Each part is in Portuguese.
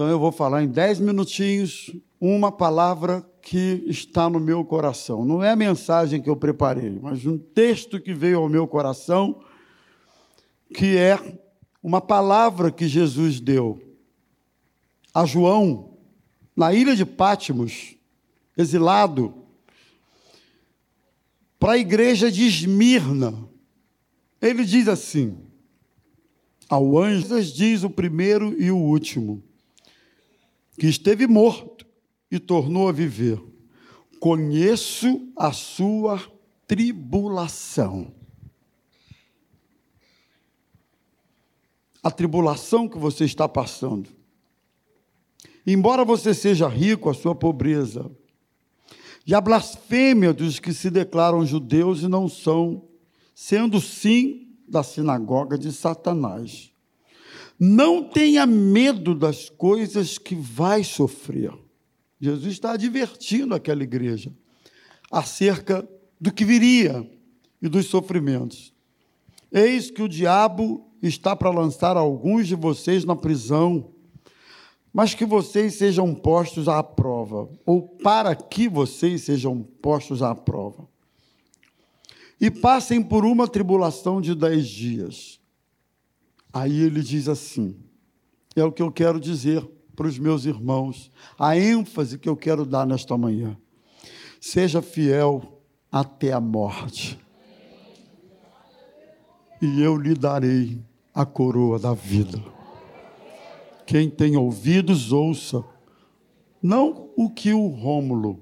Então eu vou falar em dez minutinhos uma palavra que está no meu coração. Não é a mensagem que eu preparei, mas um texto que veio ao meu coração, que é uma palavra que Jesus deu a João na ilha de Pátimos, exilado, para a igreja de Esmirna. Ele diz assim: ao anjo diz o primeiro e o último, que esteve morto e tornou a viver. Conheço a sua tribulação. A tribulação que você está passando. Embora você seja rico, a sua pobreza. E a blasfêmia dos que se declaram judeus e não são, sendo sim da sinagoga de Satanás. Não tenha medo das coisas que vai sofrer. Jesus está advertindo aquela igreja acerca do que viria e dos sofrimentos. Eis que o diabo está para lançar alguns de vocês na prisão, mas que vocês sejam postos à prova, ou para que vocês sejam postos à prova. E passem por uma tribulação de dez dias. Aí ele diz assim: é o que eu quero dizer para os meus irmãos, a ênfase que eu quero dar nesta manhã. Seja fiel até a morte, e eu lhe darei a coroa da vida. Quem tem ouvidos, ouça. Não o que o Rômulo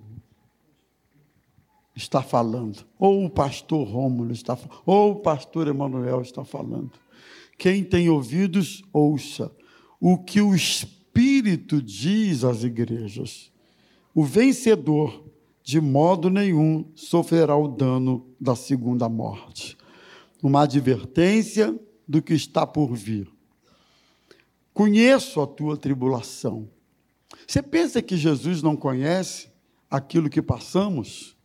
está falando, ou o pastor Rômulo está falando, ou o pastor Emanuel está falando. Quem tem ouvidos, ouça o que o Espírito diz às igrejas. O vencedor, de modo nenhum, sofrerá o dano da segunda morte. Uma advertência do que está por vir. Conheço a tua tribulação. Você pensa que Jesus não conhece aquilo que passamos?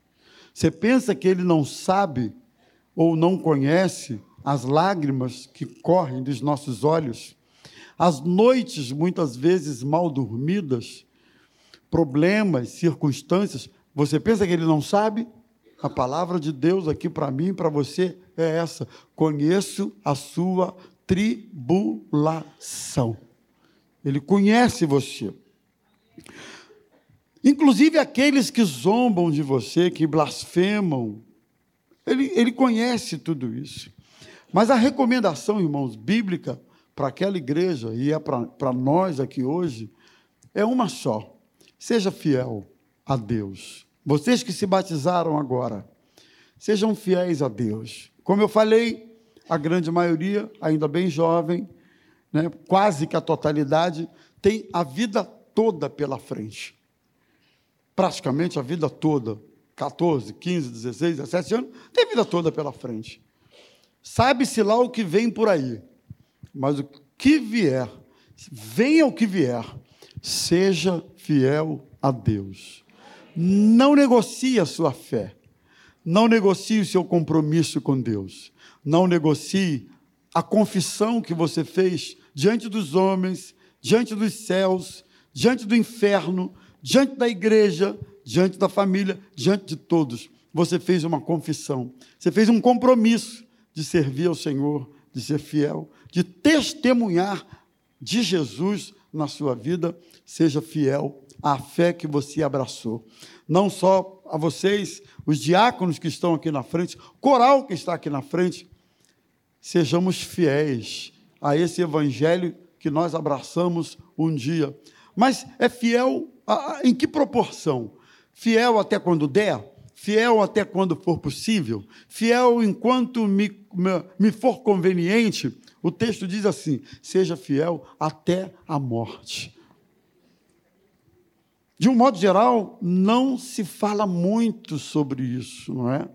Você pensa que ele não sabe ou não conhece as lágrimas que correm dos nossos olhos, as noites muitas vezes mal dormidas, problemas, circunstâncias, você pensa que ele não sabe? A palavra de Deus aqui para mim e para você é essa: conheço a sua tribulação. Ele conhece você. Inclusive aqueles que zombam de você, que blasfemam, ele, ele conhece tudo isso. Mas a recomendação, irmãos, bíblica para aquela igreja e é para nós aqui hoje é uma só: seja fiel a Deus. Vocês que se batizaram agora, sejam fiéis a Deus. Como eu falei, a grande maioria, ainda bem jovem, né, quase que a totalidade, tem a vida toda pela frente. Praticamente a vida toda. 14, 15, 16, 17 anos, tem a vida toda pela frente. Sabe-se lá o que vem por aí, mas o que vier, venha o que vier, seja fiel a Deus. Não negocie a sua fé, não negocie o seu compromisso com Deus, não negocie a confissão que você fez diante dos homens, diante dos céus, diante do inferno, diante da igreja, diante da família, diante de todos. Você fez uma confissão, você fez um compromisso de servir ao Senhor, de ser fiel, de testemunhar de Jesus na sua vida, seja fiel à fé que você abraçou. Não só a vocês, os diáconos que estão aqui na frente, coral que está aqui na frente, sejamos fiéis a esse evangelho que nós abraçamos um dia. Mas é fiel a, a, em que proporção? Fiel até quando der? Fiel até quando for possível, fiel enquanto me, me, me for conveniente. O texto diz assim: seja fiel até a morte. De um modo geral, não se fala muito sobre isso, não é?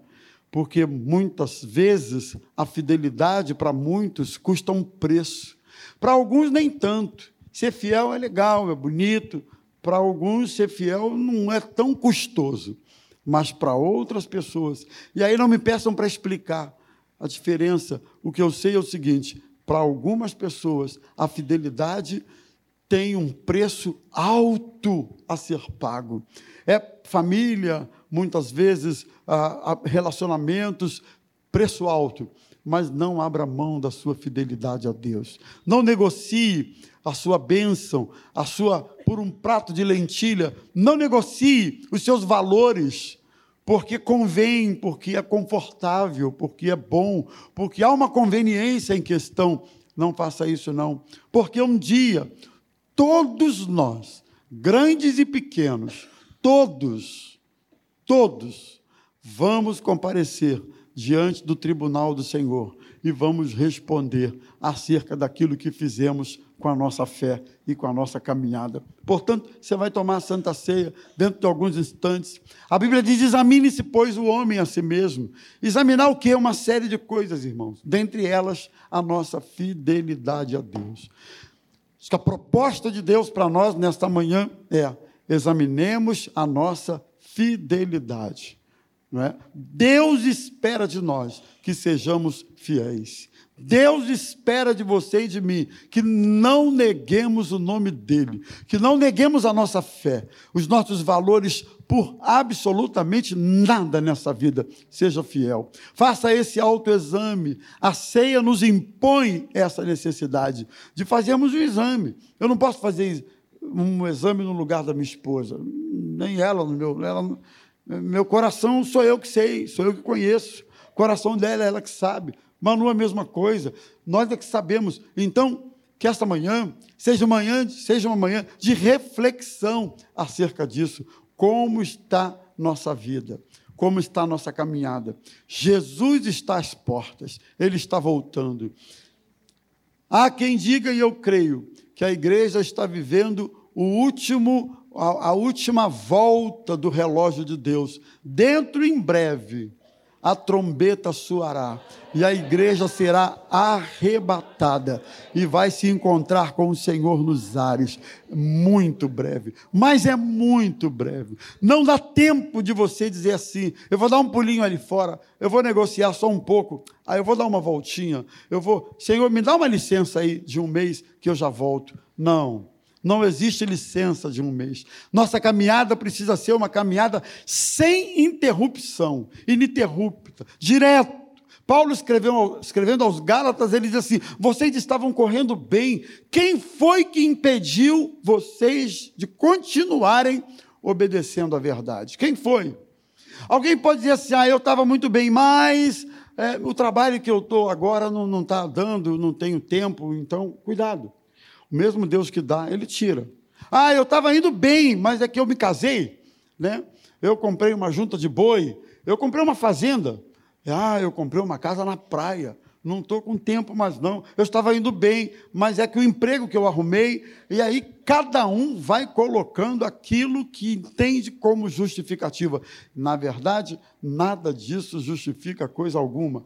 Porque muitas vezes a fidelidade para muitos custa um preço. Para alguns, nem tanto. Ser fiel é legal, é bonito. Para alguns, ser fiel não é tão custoso mas para outras pessoas. E aí não me peçam para explicar a diferença. O que eu sei é o seguinte: para algumas pessoas, a fidelidade tem um preço alto a ser pago. É família, muitas vezes, relacionamentos, preço alto. Mas não abra mão da sua fidelidade a Deus. Não negocie a sua bênção, a sua por um prato de lentilha. Não negocie os seus valores, porque convém, porque é confortável, porque é bom, porque há uma conveniência em questão. Não faça isso, não. Porque um dia, todos nós, grandes e pequenos, todos, todos, vamos comparecer diante do tribunal do Senhor e vamos responder acerca daquilo que fizemos com a nossa fé e com a nossa caminhada. Portanto, você vai tomar a Santa Ceia dentro de alguns instantes. A Bíblia diz: examine-se, pois, o homem a si mesmo. Examinar o que? Uma série de coisas, irmãos. Dentre elas, a nossa fidelidade a Deus. Acho que a proposta de Deus para nós nesta manhã é: examinemos a nossa fidelidade. Não é? Deus espera de nós que sejamos fiéis. Deus espera de você e de mim que não neguemos o nome dEle, que não neguemos a nossa fé, os nossos valores por absolutamente nada nessa vida. Seja fiel. Faça esse autoexame. A ceia nos impõe essa necessidade de fazermos um exame. Eu não posso fazer um exame no lugar da minha esposa, nem ela no meu. Ela, meu coração sou eu que sei, sou eu que conheço. O coração dela é ela que sabe. Manu, a mesma coisa. Nós é que sabemos. Então, que esta manhã seja, manhã seja uma manhã de reflexão acerca disso. Como está nossa vida? Como está nossa caminhada? Jesus está às portas, ele está voltando. Há quem diga, e eu creio, que a igreja está vivendo o último, a, a última volta do relógio de Deus. Dentro em breve a trombeta soará e a igreja será arrebatada e vai se encontrar com o Senhor nos ares. Muito breve, mas é muito breve. Não dá tempo de você dizer assim: eu vou dar um pulinho ali fora, eu vou negociar só um pouco, aí eu vou dar uma voltinha, eu vou, Senhor, me dá uma licença aí de um mês que eu já volto. Não. Não existe licença de um mês. Nossa caminhada precisa ser uma caminhada sem interrupção, ininterrupta, direto. Paulo escreveu, escrevendo aos Gálatas, ele diz assim: vocês estavam correndo bem, quem foi que impediu vocês de continuarem obedecendo à verdade? Quem foi? Alguém pode dizer assim: ah, eu estava muito bem, mas é, o trabalho que eu estou agora não está dando, não tenho tempo, então cuidado. O mesmo Deus que dá, ele tira. Ah, eu estava indo bem, mas é que eu me casei, né? Eu comprei uma junta de boi, eu comprei uma fazenda. Ah, eu comprei uma casa na praia. Não estou com tempo mais não. Eu estava indo bem, mas é que o emprego que eu arrumei, e aí cada um vai colocando aquilo que entende como justificativa. Na verdade, nada disso justifica coisa alguma.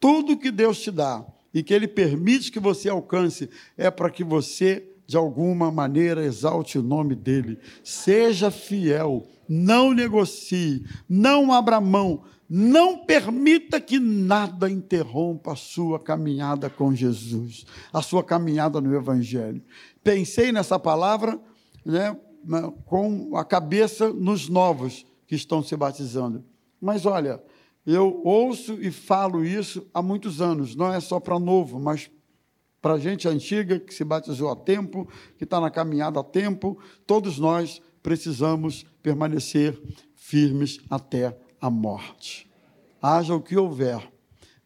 Tudo que Deus te dá, e que Ele permite que você alcance é para que você, de alguma maneira, exalte o nome dEle. Seja fiel, não negocie, não abra mão, não permita que nada interrompa a sua caminhada com Jesus, a sua caminhada no Evangelho. Pensei nessa palavra né, com a cabeça nos novos que estão se batizando. Mas olha, eu ouço e falo isso há muitos anos, não é só para novo, mas para gente antiga que se batizou a tempo, que está na caminhada a tempo, todos nós precisamos permanecer firmes até a morte. Haja o que houver,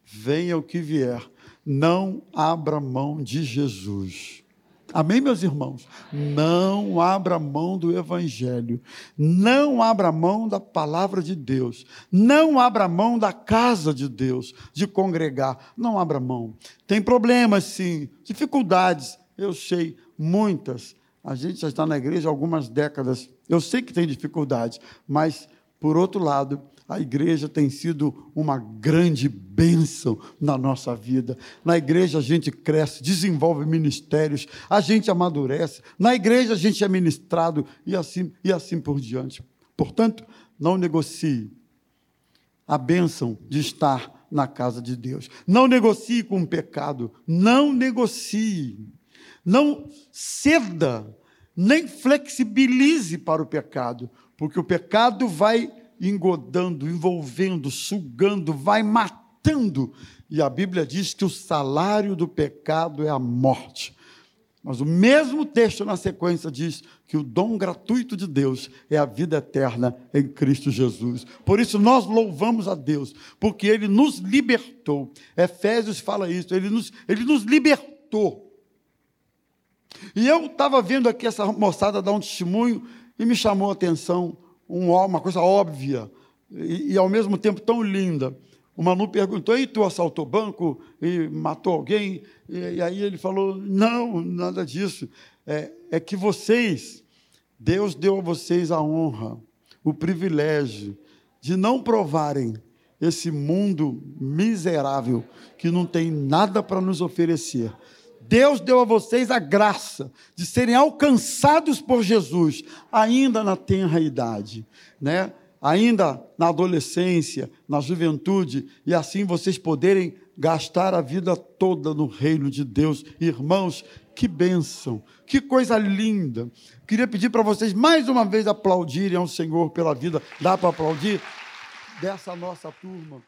venha o que vier, não abra mão de Jesus. Amém, meus irmãos? Não abra mão do Evangelho, não abra mão da palavra de Deus, não abra mão da casa de Deus, de congregar, não abra mão. Tem problemas, sim, dificuldades, eu sei, muitas. A gente já está na igreja há algumas décadas, eu sei que tem dificuldades, mas, por outro lado, a igreja tem sido uma grande bênção na nossa vida. Na igreja a gente cresce, desenvolve ministérios, a gente amadurece. Na igreja a gente é ministrado e assim, e assim por diante. Portanto, não negocie a bênção de estar na casa de Deus. Não negocie com o pecado. Não negocie. Não ceda, nem flexibilize para o pecado, porque o pecado vai engodando, envolvendo, sugando, vai matando. E a Bíblia diz que o salário do pecado é a morte. Mas o mesmo texto na sequência diz que o dom gratuito de Deus é a vida eterna em Cristo Jesus. Por isso nós louvamos a Deus, porque Ele nos libertou. Efésios fala isso, Ele nos, ele nos libertou. E eu estava vendo aqui essa moçada dar um testemunho e me chamou a atenção uma coisa óbvia e, e ao mesmo tempo tão linda. O Manu perguntou: e tu assaltou banco e matou alguém? E, e aí ele falou: não, nada disso. É, é que vocês, Deus deu a vocês a honra, o privilégio de não provarem esse mundo miserável que não tem nada para nos oferecer. Deus deu a vocês a graça de serem alcançados por Jesus, ainda na tenra idade, né? ainda na adolescência, na juventude, e assim vocês poderem gastar a vida toda no reino de Deus. Irmãos, que bênção, que coisa linda. Queria pedir para vocês mais uma vez aplaudirem ao Senhor pela vida. Dá para aplaudir? Dessa nossa turma.